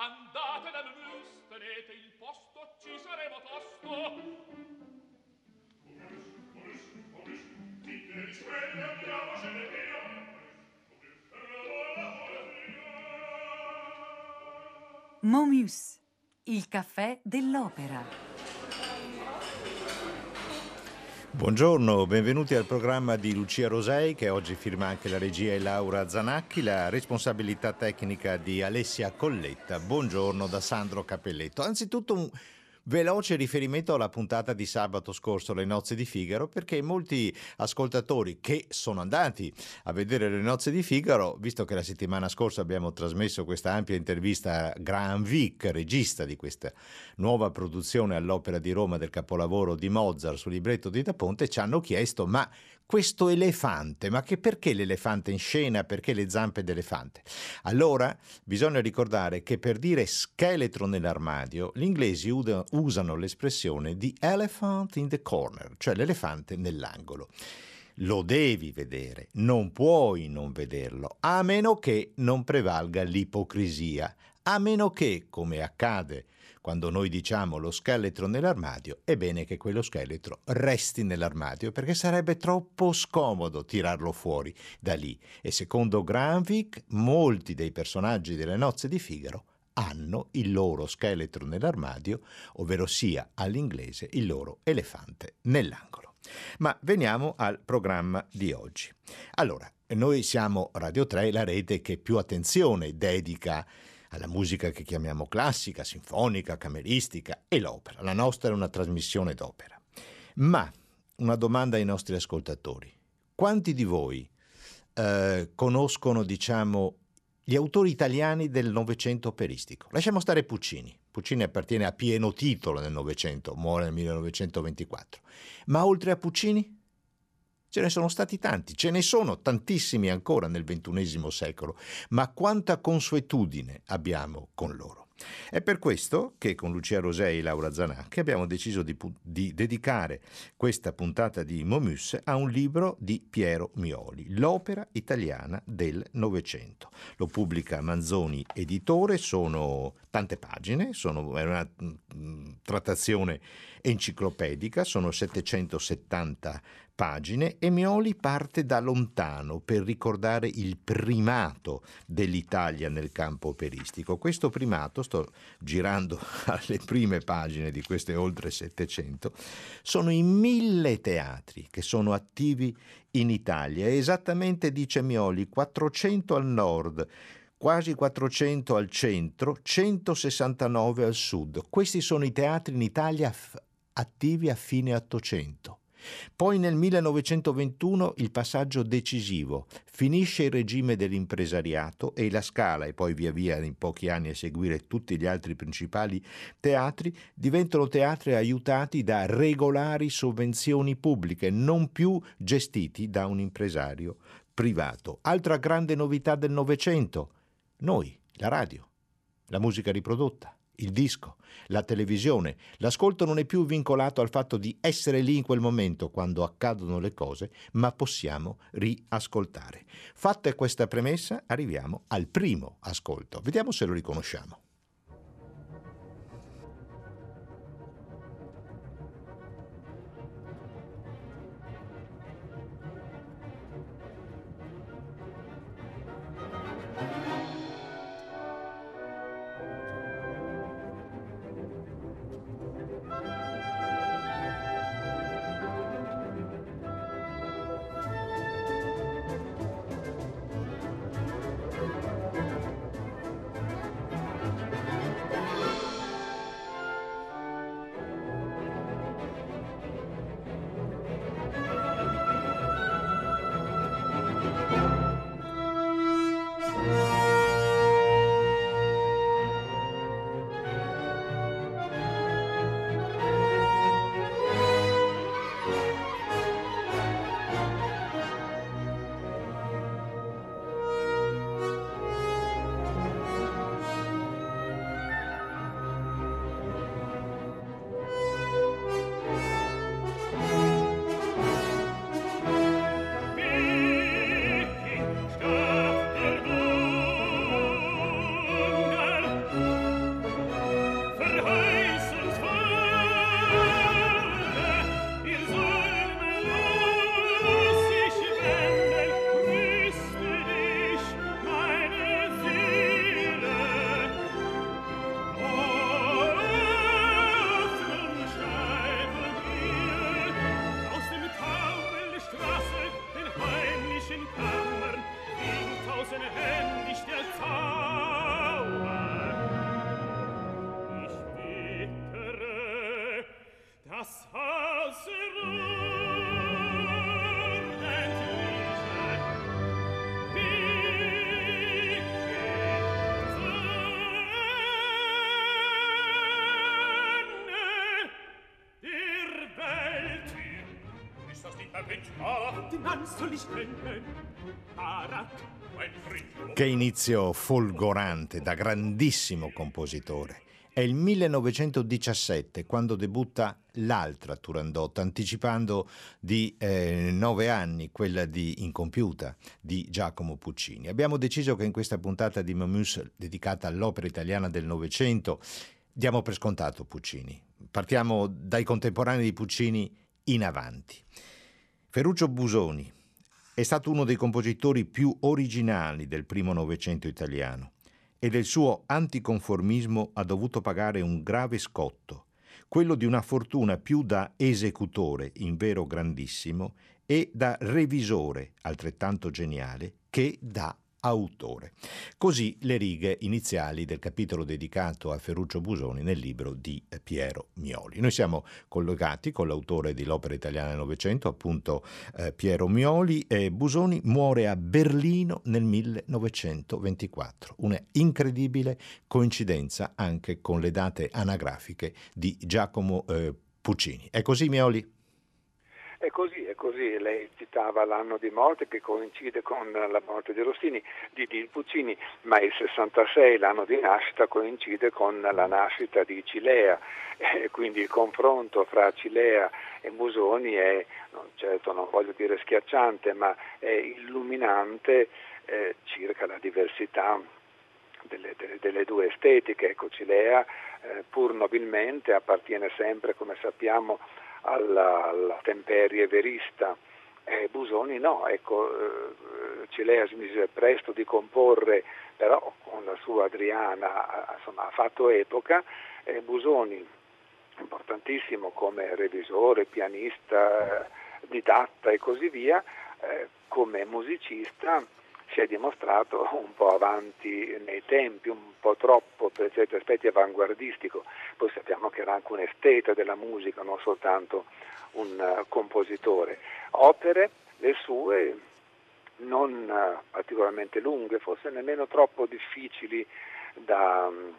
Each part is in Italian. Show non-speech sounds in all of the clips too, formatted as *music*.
Andate da Mus, tenete il posto, ci saremo tosto. Momus, il caffè dell'opera. Buongiorno, benvenuti al programma di Lucia Rosei che oggi firma anche la regia e Laura Zanacchi, la responsabilità tecnica di Alessia Colletta. Buongiorno da Sandro Capelletto. Anzitutto un Veloce riferimento alla puntata di sabato scorso, Le nozze di Figaro, perché molti ascoltatori che sono andati a vedere Le nozze di Figaro, visto che la settimana scorsa abbiamo trasmesso questa ampia intervista a Graham Vick, regista di questa nuova produzione all'Opera di Roma del capolavoro di Mozart sul libretto di Da Ponte, ci hanno chiesto ma questo elefante, ma che perché l'elefante in scena, perché le zampe d'elefante? Allora bisogna ricordare che per dire scheletro nell'armadio, gli inglesi usano l'espressione the elephant in the corner, cioè l'elefante nell'angolo. Lo devi vedere, non puoi non vederlo, a meno che non prevalga l'ipocrisia, a meno che, come accade quando noi diciamo lo scheletro nell'armadio, è bene che quello scheletro resti nell'armadio perché sarebbe troppo scomodo tirarlo fuori da lì. E secondo Granvik, molti dei personaggi delle nozze di Figaro hanno il loro scheletro nell'armadio, ovvero sia all'inglese il loro elefante nell'angolo. Ma veniamo al programma di oggi. Allora, noi siamo Radio 3, la rete che più attenzione dedica alla musica che chiamiamo classica, sinfonica, cameristica e l'opera. La nostra è una trasmissione d'opera. Ma una domanda ai nostri ascoltatori. Quanti di voi eh, conoscono, diciamo, gli autori italiani del Novecento operistico? Lasciamo stare Puccini. Puccini appartiene a pieno titolo nel Novecento, muore nel 1924. Ma oltre a Puccini? Ce ne sono stati tanti, ce ne sono tantissimi ancora nel XXI secolo, ma quanta consuetudine abbiamo con loro. È per questo che con Lucia Rosei e Laura Zanacchi abbiamo deciso di, di, dedicare questa puntata di Momus a un libro di Piero Mioli, L'opera italiana del Novecento. Lo pubblica Manzoni Editore, sono tante pagine, sono, è una trattazione enciclopedica, sono 770 pagine e Mioli parte da lontano per ricordare il primato dell'Italia nel campo operistico. Questo primato, sto girando *laughs* alle prime pagine di queste oltre 700, sono i mille teatri che sono attivi in Italia. Esattamente, dice Mioli, 400 al nord, quasi 400 al centro, 169 al sud. Questi sono i teatri in Italia attivi a fine Ottocento. Poi nel 1921 il passaggio decisivo, finisce il regime dell'impresariato e la Scala e poi via via in pochi anni a seguire tutti gli altri principali teatri diventano teatri aiutati da regolari sovvenzioni pubbliche, non più gestiti da un impresario privato. Altra grande novità del Novecento, noi, la radio, la musica riprodotta il disco, la televisione, l'ascolto non è più vincolato al fatto di essere lì in quel momento quando accadono le cose, ma possiamo riascoltare. Fatta questa premessa, arriviamo al primo ascolto. Vediamo se lo riconosciamo. Che inizio folgorante da grandissimo compositore. È il 1917 quando debutta l'altra Turandot, anticipando di eh, nove anni quella di Incompiuta di Giacomo Puccini. Abbiamo deciso che in questa puntata di Momus dedicata all'opera italiana del Novecento diamo per scontato Puccini. Partiamo dai contemporanei di Puccini in avanti. Ferruccio Busoni è stato uno dei compositori più originali del primo Novecento italiano e del suo anticonformismo ha dovuto pagare un grave scotto, quello di una fortuna più da esecutore, in vero grandissimo, e da revisore, altrettanto geniale, che da autore. Così le righe iniziali del capitolo dedicato a Ferruccio Busoni nel libro di Piero Mioli. Noi siamo collegati con l'autore di L'opera italiana del Novecento, appunto eh, Piero Mioli. E Busoni muore a Berlino nel 1924. Una incredibile coincidenza anche con le date anagrafiche di Giacomo eh, Puccini. È così Mioli? È così, è così, lei citava l'anno di morte che coincide con la morte di Rossini, di, di Puccini, ma il 66, l'anno di nascita, coincide con la nascita di Cilea, e quindi il confronto fra Cilea e Musoni è, certo non voglio dire schiacciante, ma è illuminante eh, circa la diversità delle, delle, delle, due estetiche. Ecco, Cilea, eh, pur nobilmente, appartiene sempre, come sappiamo, alla, alla temperie verista. Eh, Busoni no, ecco, eh, Cilea smise presto di comporre, però con la sua Adriana insomma, ha fatto epoca, eh, Busoni importantissimo come revisore, pianista, didatta e così via, eh, come musicista si è dimostrato un po' avanti nei tempi, un po' troppo per certi aspetti avanguardistico. Poi sappiamo che era anche un esteta della musica, non soltanto un uh, compositore. Opere, le sue, non uh, particolarmente lunghe, forse nemmeno troppo difficili da, um,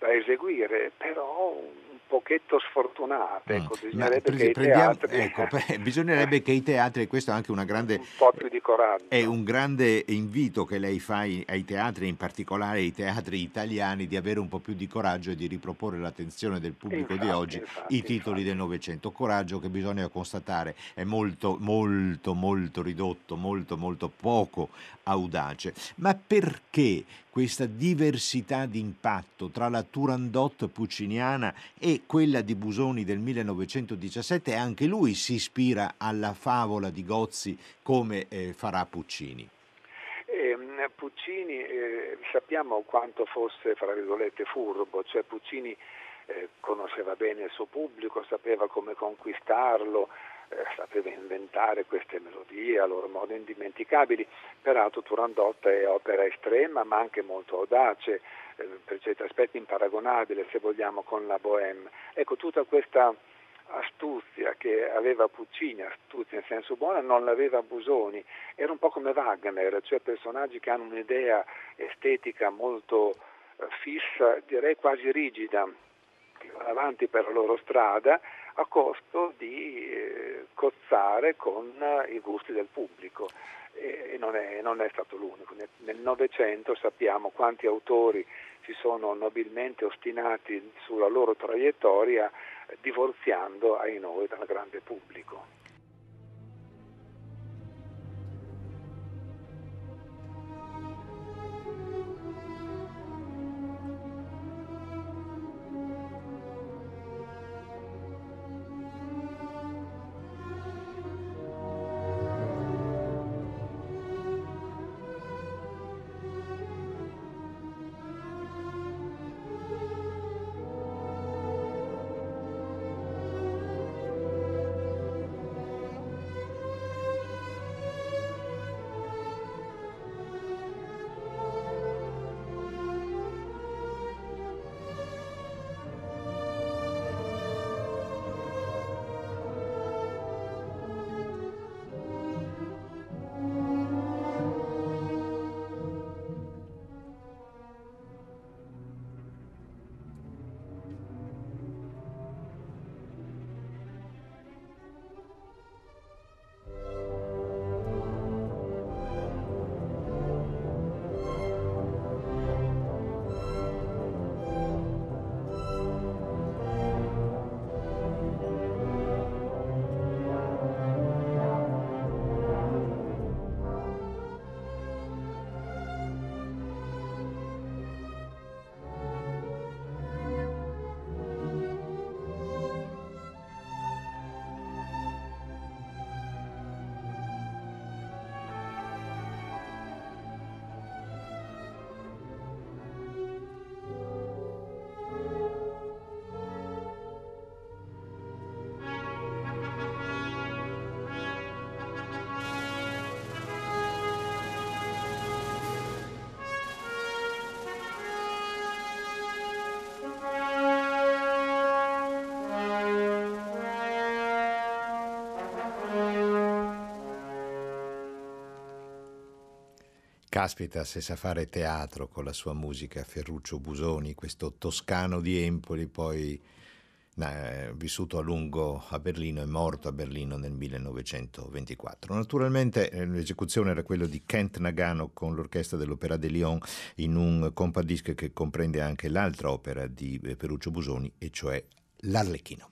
da eseguire, però un pochetto sfortunate. Ecco, mm. bisognerebbe, che prendiamo, teatri... ecco, *laughs* bisognerebbe che i teatri, e questo è anche una grande, un po' più di coraggio. È un grande invito che lei fa ai teatri, in particolare ai teatri italiani, di avere un po' più di coraggio e di riproporre l'attenzione del pubblico infatti, di oggi infatti, i titoli infatti. del Novecento. Coraggio che bisogna constatare è molto, molto, molto ridotto, molto, molto poco audace. Ma perché questa diversità di impatto tra la Turandot pucciniana e quella di Busoni del 1917 e anche lui si ispira alla favola di Gozzi come eh, farà Puccini? Eh, Puccini eh, sappiamo quanto fosse, fra virgolette, furbo, cioè Puccini eh, conosceva bene il suo pubblico, sapeva come conquistarlo, sapeva inventare queste melodie a loro modo indimenticabili. Peraltro Turandot è opera estrema ma anche molto audace, eh, per certi aspetti imparagonabile se vogliamo con la Bohème. Ecco, tutta questa astuzia che aveva Puccini, astuzia in senso buono, non l'aveva Busoni. Era un po' come Wagner, cioè personaggi che hanno un'idea estetica molto eh, fissa, direi quasi rigida, avanti per la loro strada a costo di eh, cozzare con i gusti del pubblico e non è, non è stato l'unico. Nel Novecento sappiamo quanti autori si sono nobilmente ostinati sulla loro traiettoria divorziando ai noi dal grande pubblico. Caspita, se sa fare teatro con la sua musica, Ferruccio Busoni, questo toscano di Empoli, poi eh, vissuto a lungo a Berlino e morto a Berlino nel 1924. Naturalmente eh, l'esecuzione era quella di Kent Nagano con l'orchestra dell'Opera de Lyon in un compadisc che comprende anche l'altra opera di eh, Ferruccio Busoni, e cioè L'Arlecchino.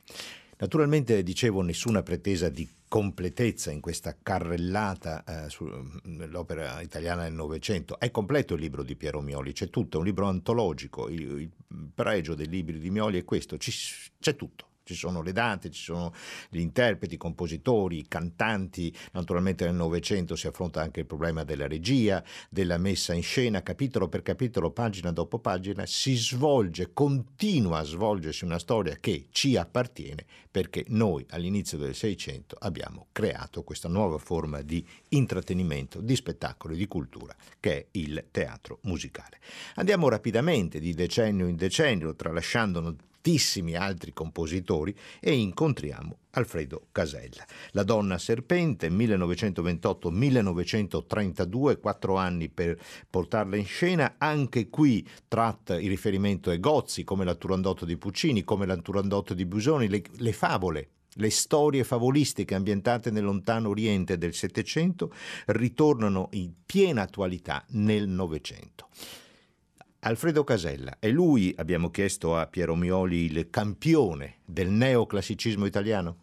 Naturalmente, dicevo, nessuna pretesa di completezza in questa carrellata eh, sull'opera italiana del Novecento. È completo il libro di Piero Mioli, c'è tutto, è un libro antologico. Il, il pregio dei libri di Mioli è questo, c'è tutto ci sono le date, ci sono gli interpreti, i compositori, i cantanti, naturalmente nel Novecento si affronta anche il problema della regia, della messa in scena, capitolo per capitolo, pagina dopo pagina, si svolge, continua a svolgersi una storia che ci appartiene perché noi all'inizio del Seicento abbiamo creato questa nuova forma di intrattenimento, di spettacolo e di cultura che è il teatro musicale. Andiamo rapidamente di decennio in decennio, tralasciando tantissimi altri compositori e incontriamo Alfredo Casella. La donna serpente, 1928-1932, quattro anni per portarla in scena, anche qui tratta il riferimento ai Gozzi, come la Turandotto di Puccini, come la Turandotto di Busoni, le, le favole le storie favolistiche ambientate nel lontano oriente del Settecento ritornano in piena attualità nel Novecento. Alfredo Casella, è lui, abbiamo chiesto a Piero Mioli, il campione del neoclassicismo italiano?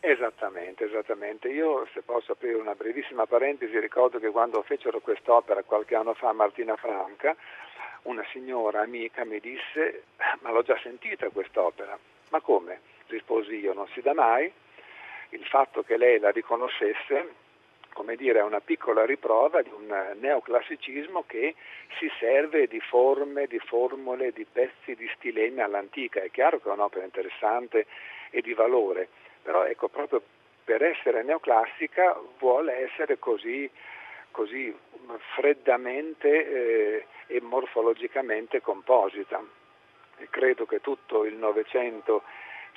Esattamente, esattamente. Io, se posso aprire una brevissima parentesi, ricordo che quando fecero quest'opera qualche anno fa a Martina Franca, una signora amica mi disse, ma l'ho già sentita quest'opera. Ma come? Risposi io, non si dà mai. Il fatto che lei la riconoscesse come dire, una piccola riprova di un neoclassicismo che si serve di forme, di formule, di pezzi di stilemi all'antica. È chiaro che è un'opera interessante e di valore, però ecco, proprio per essere neoclassica vuole essere così, così freddamente eh, e morfologicamente composita. E credo che tutto il Novecento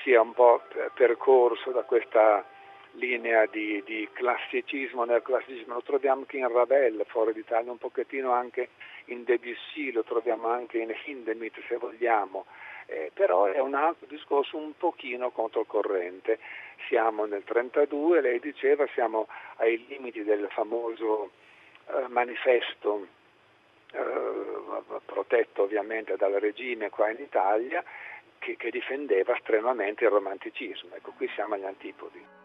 sia un po' percorso da questa linea di, di classicismo, neoclassicismo, lo troviamo anche in Ravel, fuori d'Italia, un pochettino anche in Debussy, lo troviamo anche in Hindemith se vogliamo, eh, però è un altro discorso un pochino controcorrente. Siamo nel 1932, lei diceva, siamo ai limiti del famoso eh, manifesto eh, protetto ovviamente dal regime qua in Italia, che, che difendeva strenuamente il romanticismo. Ecco, qui siamo agli antipodi.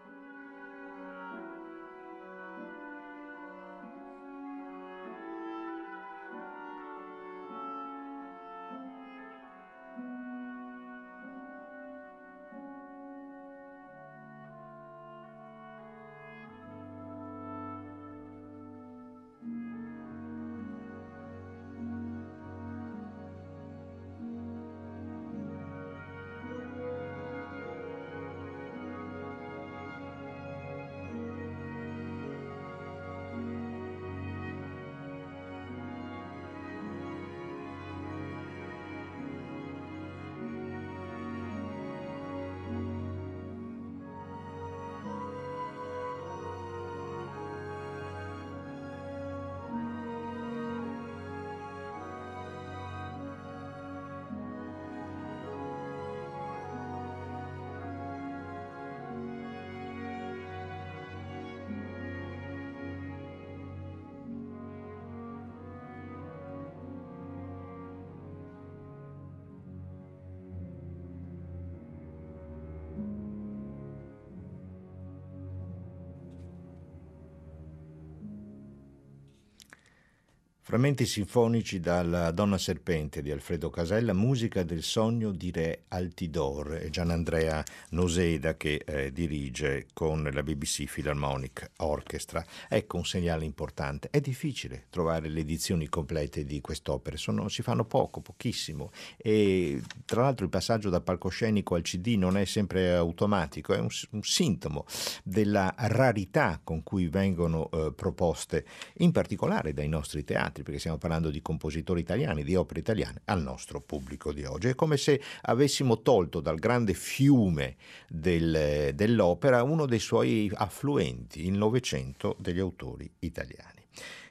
Frammenti sinfonici dalla Donna Serpente di Alfredo Casella, musica del sogno di Re Altidor e Gianandrea Noseda che eh, dirige con la BBC Philharmonic Orchestra. Ecco un segnale importante. È difficile trovare le edizioni complete di quest'opera, Sono, si fanno poco, pochissimo e tra l'altro il passaggio da palcoscenico al CD non è sempre automatico, è un, un sintomo della rarità con cui vengono eh, proposte, in particolare dai nostri teatri perché stiamo parlando di compositori italiani, di opere italiane, al nostro pubblico di oggi. È come se avessimo tolto dal grande fiume del, dell'opera uno dei suoi affluenti, il Novecento degli autori italiani.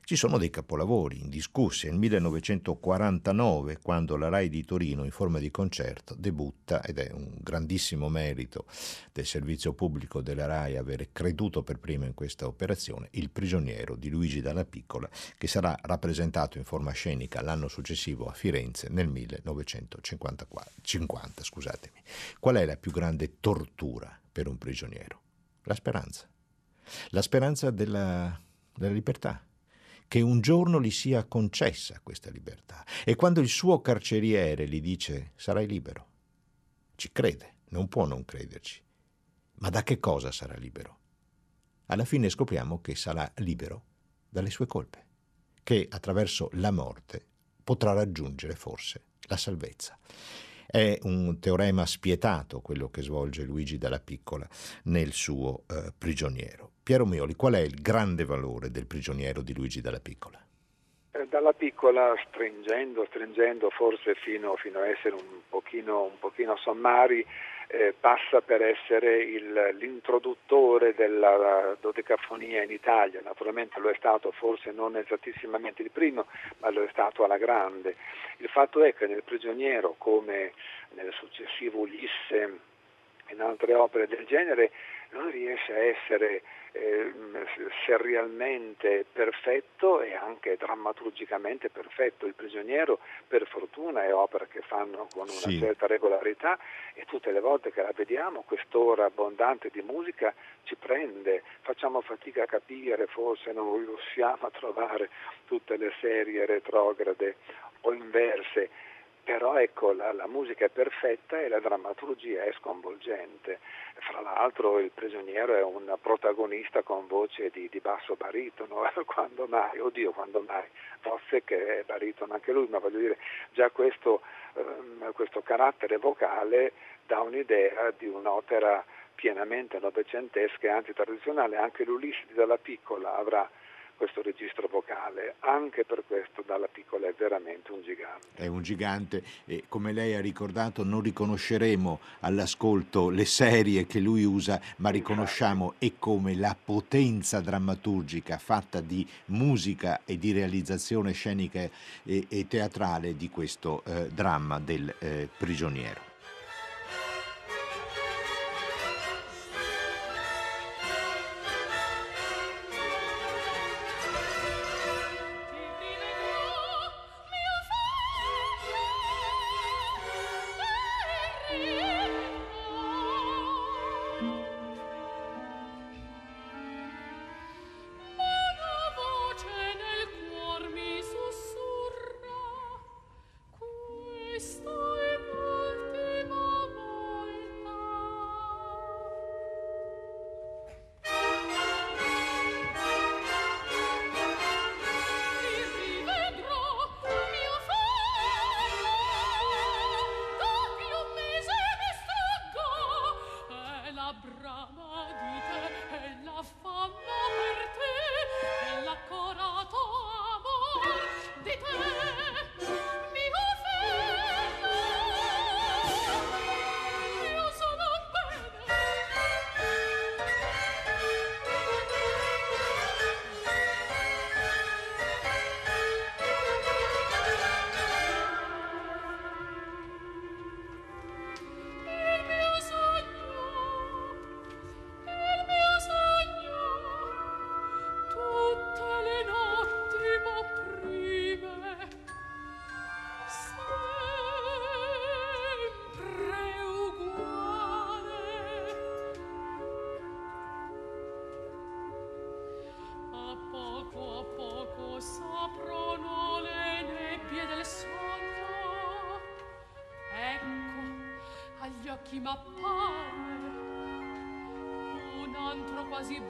Ci sono dei capolavori indiscussi. Nel 1949, quando la RAI di Torino, in forma di concerto, debutta, ed è un grandissimo merito del servizio pubblico della RAI avere creduto per primo in questa operazione, Il prigioniero di Luigi Dalla Piccola, che sarà rappresentato in forma scenica l'anno successivo a Firenze nel 1950. Scusatemi. Qual è la più grande tortura per un prigioniero? La speranza. La speranza della, della libertà che un giorno gli sia concessa questa libertà. E quando il suo carceriere gli dice sarai libero, ci crede, non può non crederci. Ma da che cosa sarà libero? Alla fine scopriamo che sarà libero dalle sue colpe, che attraverso la morte potrà raggiungere forse la salvezza. È un teorema spietato quello che svolge Luigi Dalla Piccola nel suo eh, prigioniero. Piero Mioli, qual è il grande valore del prigioniero di Luigi Dalla Piccola? Eh, dalla piccola, stringendo, stringendo, forse fino, fino a essere un pochino, un pochino sommari, eh, passa per essere il, l'introduttore della dodecafonia in Italia, naturalmente lo è stato forse non esattissimamente il primo, ma lo è stato alla grande. Il fatto è che nel prigioniero, come nel successivo Ulisse in altre opere del genere, lui riesce a essere eh, serialmente perfetto e anche drammaturgicamente perfetto. Il prigioniero, per fortuna, è opera che fanno con una sì. certa regolarità e tutte le volte che la vediamo quest'ora abbondante di musica ci prende, facciamo fatica a capire, forse non riusciamo a trovare tutte le serie retrograde o inverse però ecco la, la, musica è perfetta e la drammaturgia è sconvolgente. Fra l'altro il prigioniero è un protagonista con voce di, di basso baritono, *laughs* quando mai, oddio quando mai, forse che è baritono anche lui, ma voglio dire già questo, um, questo carattere vocale dà un'idea di un'opera pienamente novecentesca e antitradizionale, anche l'Ulisse dalla piccola avrà questo registro vocale. Anche per questo Dalla Piccola è veramente un gigante. È un gigante e come lei ha ricordato non riconosceremo all'ascolto le serie che lui usa, ma riconosciamo e come la potenza drammaturgica fatta di musica e di realizzazione scenica e, e teatrale di questo eh, dramma del eh, prigioniero. Un antro quasi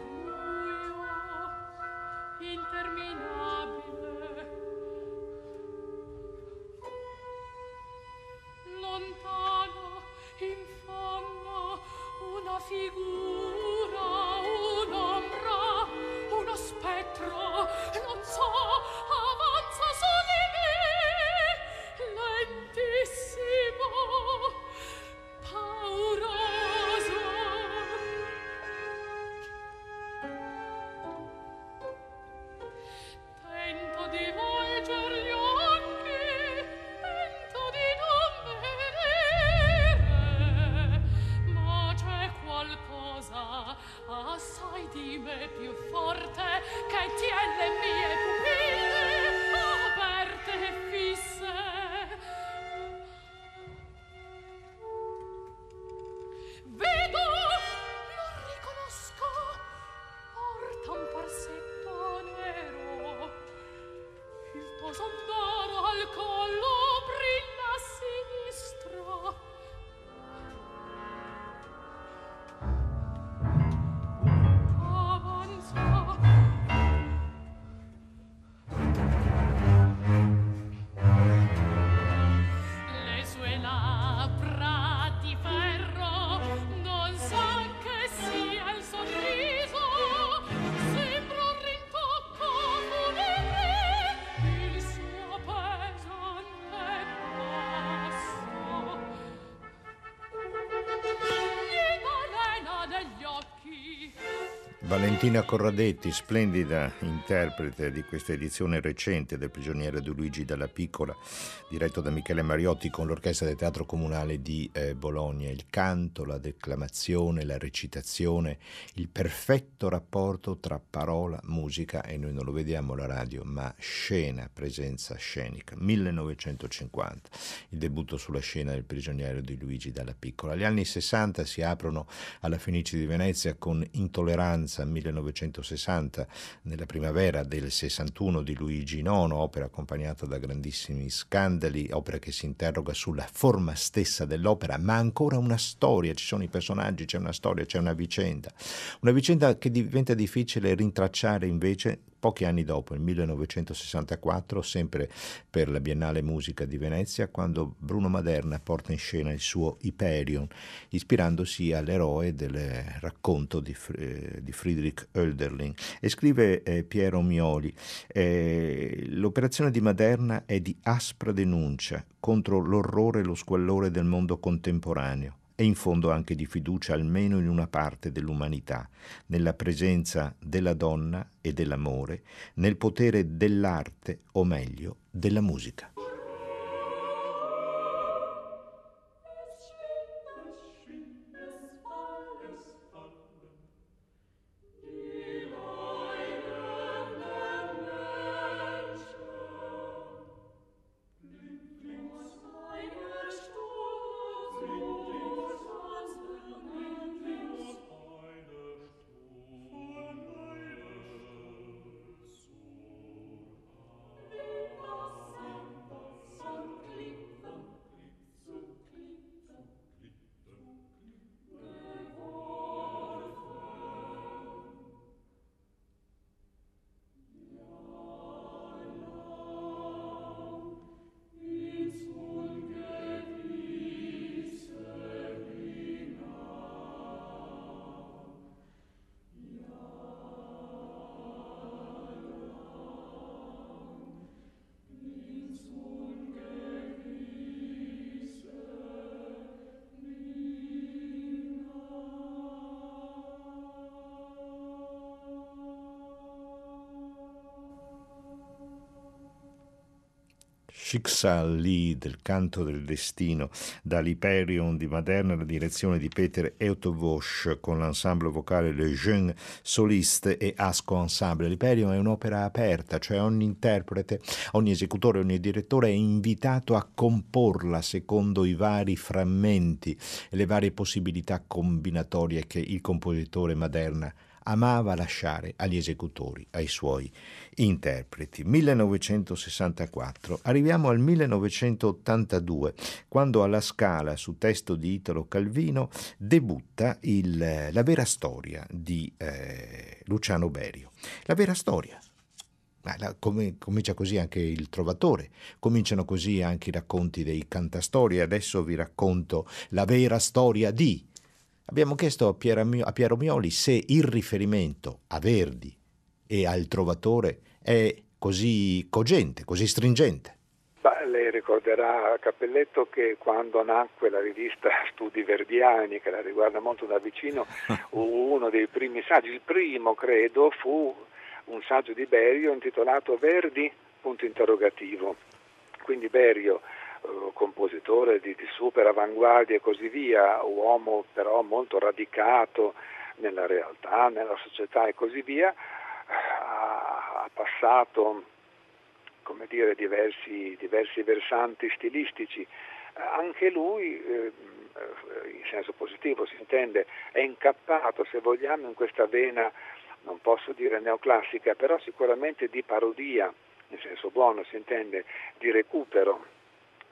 Valentina Corradetti, splendida interprete di questa edizione recente del Prigioniero di Luigi dalla Piccola, diretto da Michele Mariotti con l'Orchestra del Teatro Comunale di eh, Bologna. Il canto, la declamazione, la recitazione, il perfetto rapporto tra parola, musica e noi non lo vediamo alla radio, ma scena, presenza scenica. 1950, il debutto sulla scena del Prigioniero di Luigi dalla Piccola. Gli anni 60 si aprono alla Fenice di Venezia con intolleranza 1960, nella primavera del 61 di Luigi IX, opera accompagnata da grandissimi scandali, opera che si interroga sulla forma stessa dell'opera, ma ancora una storia, ci sono i personaggi, c'è una storia, c'è una vicenda. Una vicenda che diventa difficile rintracciare invece Pochi anni dopo, nel 1964, sempre per la Biennale Musica di Venezia, quando Bruno Maderna porta in scena il suo Hyperion, ispirandosi all'eroe del racconto di, eh, di Friedrich Oelderling. E scrive eh, Piero Mioli, eh, l'operazione di Maderna è di aspra denuncia contro l'orrore e lo squallore del mondo contemporaneo e in fondo anche di fiducia almeno in una parte dell'umanità, nella presenza della donna e dell'amore, nel potere dell'arte, o meglio, della musica. Schicksal lì del canto del destino dall'Hyperion di Maderna alla direzione di Peter Eutovosch con l'ensemble vocale Le Jeune Soliste e Asco Ensemble. L'Hyperion è un'opera aperta, cioè ogni interprete, ogni esecutore, ogni direttore è invitato a comporla secondo i vari frammenti e le varie possibilità combinatorie che il compositore Maderna amava lasciare agli esecutori, ai suoi interpreti. 1964. Arriviamo al 1982, quando alla Scala, su testo di Italo Calvino, debutta il, la vera storia di eh, Luciano Berio. La vera storia. Come, comincia così anche il Trovatore, cominciano così anche i racconti dei cantastorie. Adesso vi racconto la vera storia di Abbiamo chiesto a, Piero, Mioli se il riferimento a Verdi e al Trovatore è così cogente, così stringente. Beh, lei ricorderà Cappelletto che quando nacque la rivista Studi Verdiani, che la riguarda molto da vicino, *laughs* uno dei primi saggi, il primo credo, fu un saggio di Berio intitolato Verdi? Punto interrogativo. Quindi Berio compositore di, di, super avanguardia e così via, uomo però molto radicato nella realtà, nella società e così via, ha, ha passato come dire, diversi, diversi, versanti stilistici. Anche lui, eh, in senso positivo si intende, è incappato, se vogliamo, in questa vena, non posso dire neoclassica, però sicuramente di parodia, in senso buono si intende, di recupero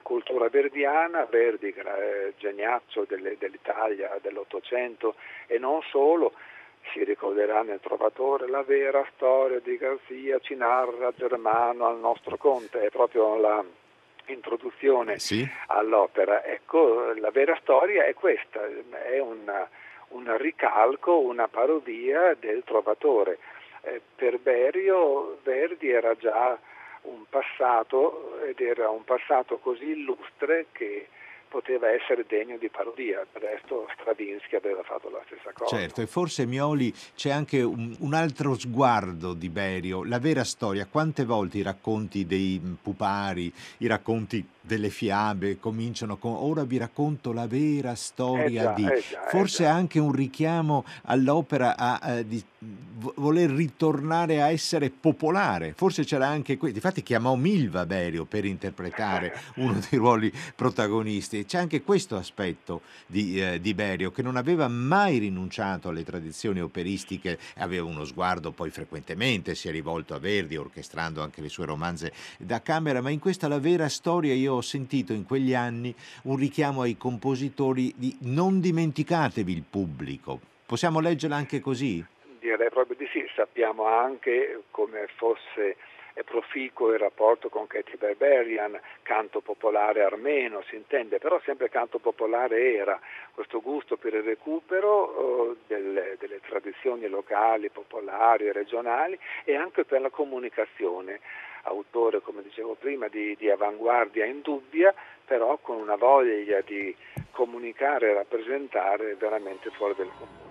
cultura verdiana, Verdi eh, geniaccio delle, dell'Italia dell'Ottocento e non solo, si ricorderà nel Trovatore la vera storia di Garzia ci narra Germano al nostro conte, è proprio la introduzione sì. all'opera. Ecco, la vera storia è questa, è una, un ricalco, una parodia del Trovatore. Eh, per Berio Verdi era già un passato ed era un passato così illustre che poteva essere degno di parodia. Del resto Stravinsky aveva fatto la stessa cosa. Certo, e forse Mioli c'è anche un, un altro sguardo di Berio, la vera storia. Quante volte i racconti dei pupari, i racconti delle fiabe cominciano con ora vi racconto la vera storia Eh già, di eh già, eh forse già. anche un richiamo all'opera a, eh, di vo- voler ritornare a essere popolare forse c'era anche questo infatti chiamò Milva Berio per interpretare *laughs* uno dei ruoli protagonisti c'è anche questo aspetto di, eh, di Berio che non aveva mai rinunciato alle tradizioni operistiche aveva uno sguardo poi frequentemente si è rivolto a Verdi orchestrando anche le sue romanze da camera ma in questa la vera storia io ho sentito in quegli anni un richiamo ai compositori di non dimenticatevi il pubblico possiamo leggerla anche così? Direi proprio di sì, sappiamo anche come fosse è proficuo il rapporto con Katie Berberian, canto popolare armeno, si intende, però sempre canto popolare era questo gusto per il recupero eh, delle, delle tradizioni locali, popolari, regionali e anche per la comunicazione. Autore, come dicevo prima, di, di avanguardia indubbia, però con una voglia di comunicare e rappresentare veramente fuori del comune.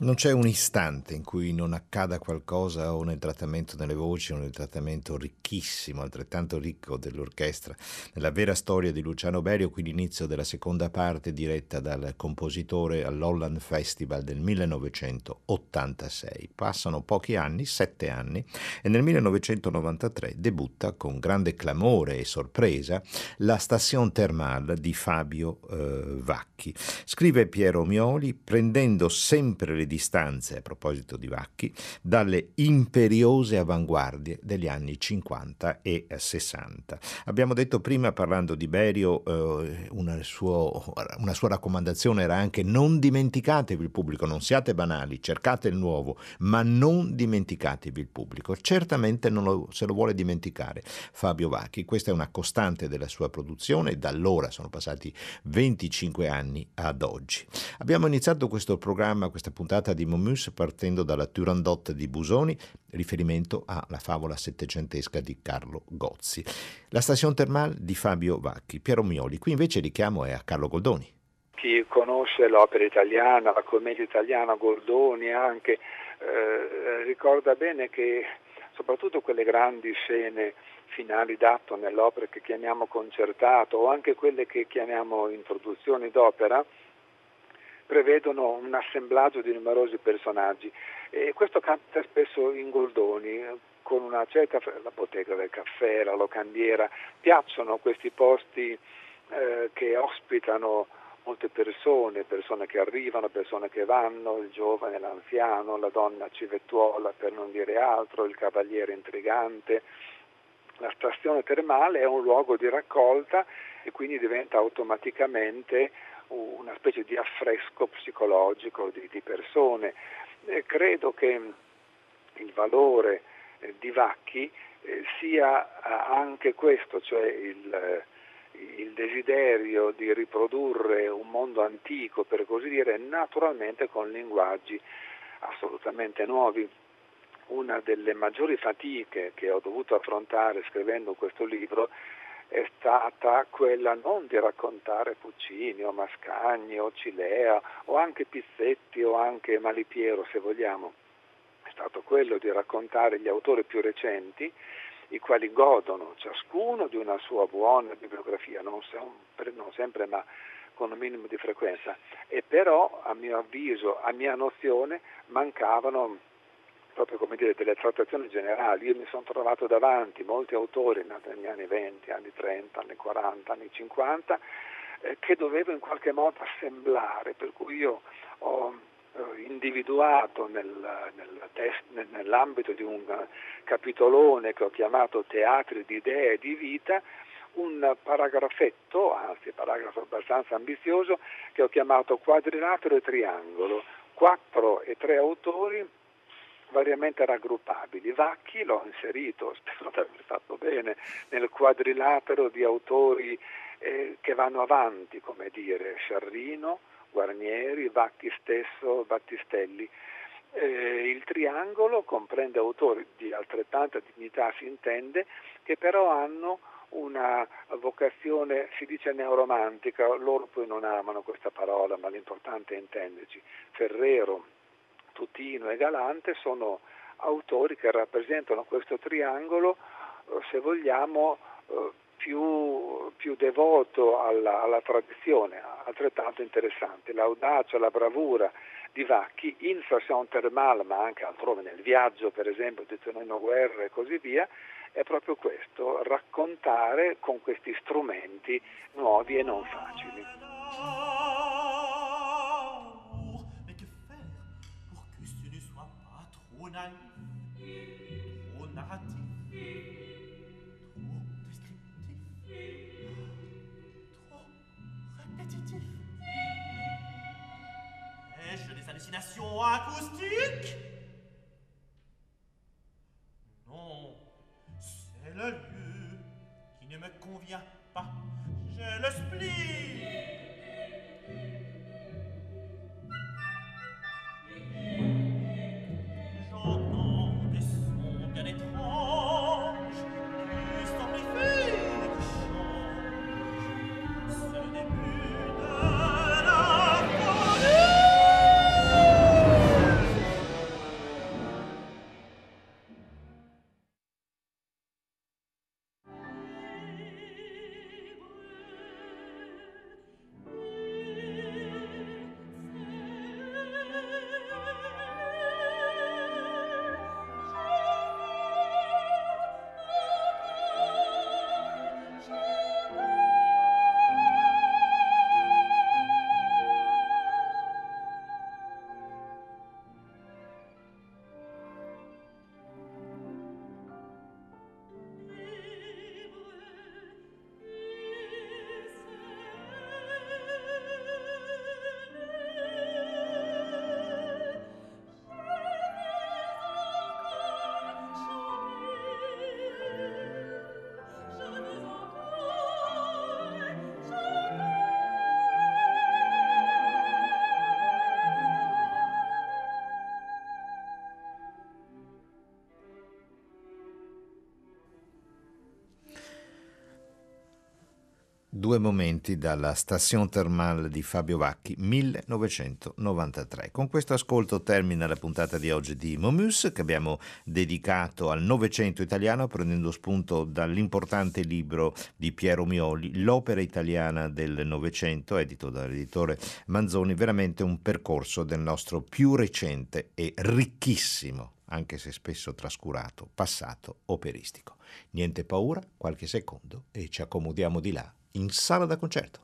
Non c'è un istante in cui non accada qualcosa o nel trattamento delle voci o nel trattamento ricchissimo, altrettanto ricco dell'orchestra. Nella vera storia di Luciano Berio, qui l'inizio della seconda parte diretta dal compositore all'Holland Festival del 1986. Passano pochi anni, sette anni, e nel 1993 debutta con grande clamore e sorpresa la Station Thermale di Fabio eh, Vacchi. Scrive Piero Mioli prendendo sempre le distanze, a proposito di Vacchi, dalle imperiose avanguardie degli anni 50 e 60. Abbiamo detto prima, parlando di Berio, eh, una, suo, una sua raccomandazione era anche non dimenticatevi il pubblico, non siate banali, cercate il nuovo, ma non dimenticatevi il pubblico. Certamente non lo, se lo vuole dimenticare Fabio Vacchi, questa è una costante della sua produzione, da allora sono passati 25 anni ad oggi. Abbiamo iniziato questo programma, questa puntata puntata di Momus partendo dalla Turandot di Busoni, riferimento alla favola settecentesca di Carlo Gozzi. La stazione termale di Fabio Vacchi, Piero Mioli. Qui invece richiamo è a Carlo Goldoni. Chi conosce l'opera italiana, la commedia italiana, Goldoni anche, eh, ricorda bene che soprattutto quelle grandi scene finali d'atto nell'opera che chiamiamo concertato o anche quelle che chiamiamo introduzioni d'opera, prevedono un assemblaggio di numerosi personaggi e questo capita spesso in Goldoni con una certa la bottega del caffè, la locandiera, piacciono questi posti eh, che ospitano molte persone, persone che arrivano, persone che vanno, il giovane, l'anziano, la donna civettuola per non dire altro, il cavaliere intrigante. La stazione termale è un luogo di raccolta e quindi diventa automaticamente una specie di affresco psicologico di, di persone. Eh, credo che il valore eh, di Vacchi eh, sia eh, anche questo, cioè il, il desiderio di riprodurre un mondo antico, per così dire, naturalmente con linguaggi assolutamente nuovi. Una delle maggiori fatiche che ho dovuto affrontare scrivendo questo libro è stata quella non di raccontare Puccini o Mascagni o Cilea o anche Pizzetti o anche Malipiero se vogliamo, è stato quello di raccontare gli autori più recenti i quali godono ciascuno di una sua buona bibliografia, non sempre, non sempre ma con un minimo di frequenza, e però a mio avviso, a mia nozione, mancavano proprio come dire delle trattazioni generali. Io mi sono trovato davanti molti autori negli anni 20, anni 30, anni 40, anni 50 eh, che dovevo in qualche modo assemblare, per cui io ho eh, individuato nel, nel test, nell'ambito di un capitolone che ho chiamato Teatri di idee e di vita un paragrafetto, anzi paragrafo abbastanza ambizioso, che ho chiamato quadrilatero e triangolo, quattro e tre autori variamente raggruppabili. Vacchi l'ho inserito, *laughs* spero di aver fatto bene, nel quadrilatero di autori eh, che vanno avanti, come dire, Sciarrino, Guarnieri, Vacchi stesso, Battistelli. Eh, il triangolo comprende autori di altrettanta dignità, si intende, che però hanno una vocazione, si dice neuromantica, loro poi non amano questa parola, ma l'importante è intenderci. Ferrero, Tutino e Galante sono autori che rappresentano questo triangolo, eh, se vogliamo, eh, più, più devoto alla, alla, tradizione, altrettanto interessante. L'audacia, la bravura di Vacchi in Station Thermal, ma anche altrove nel viaggio, per esempio, di Tonino Guerra e così via, è proprio questo, raccontare con questi strumenti nuovi e non facili. Trop narratif, trop descriptif, trop répétitif. Ai-je des hallucinations acoustiques Non, c'est le lieu qui ne me convient pas. J'ai le spleen. Due momenti dalla Station Thermale di Fabio Vacchi 1993. Con questo ascolto termina la puntata di oggi di Momus che abbiamo dedicato al Novecento italiano prendendo spunto dall'importante libro di Piero Mioli, L'opera italiana del Novecento, edito dall'editore Manzoni, veramente un percorso del nostro più recente e ricchissimo anche se spesso trascurato, passato operistico. Niente paura, qualche secondo e ci accomodiamo di là in sala da concerto.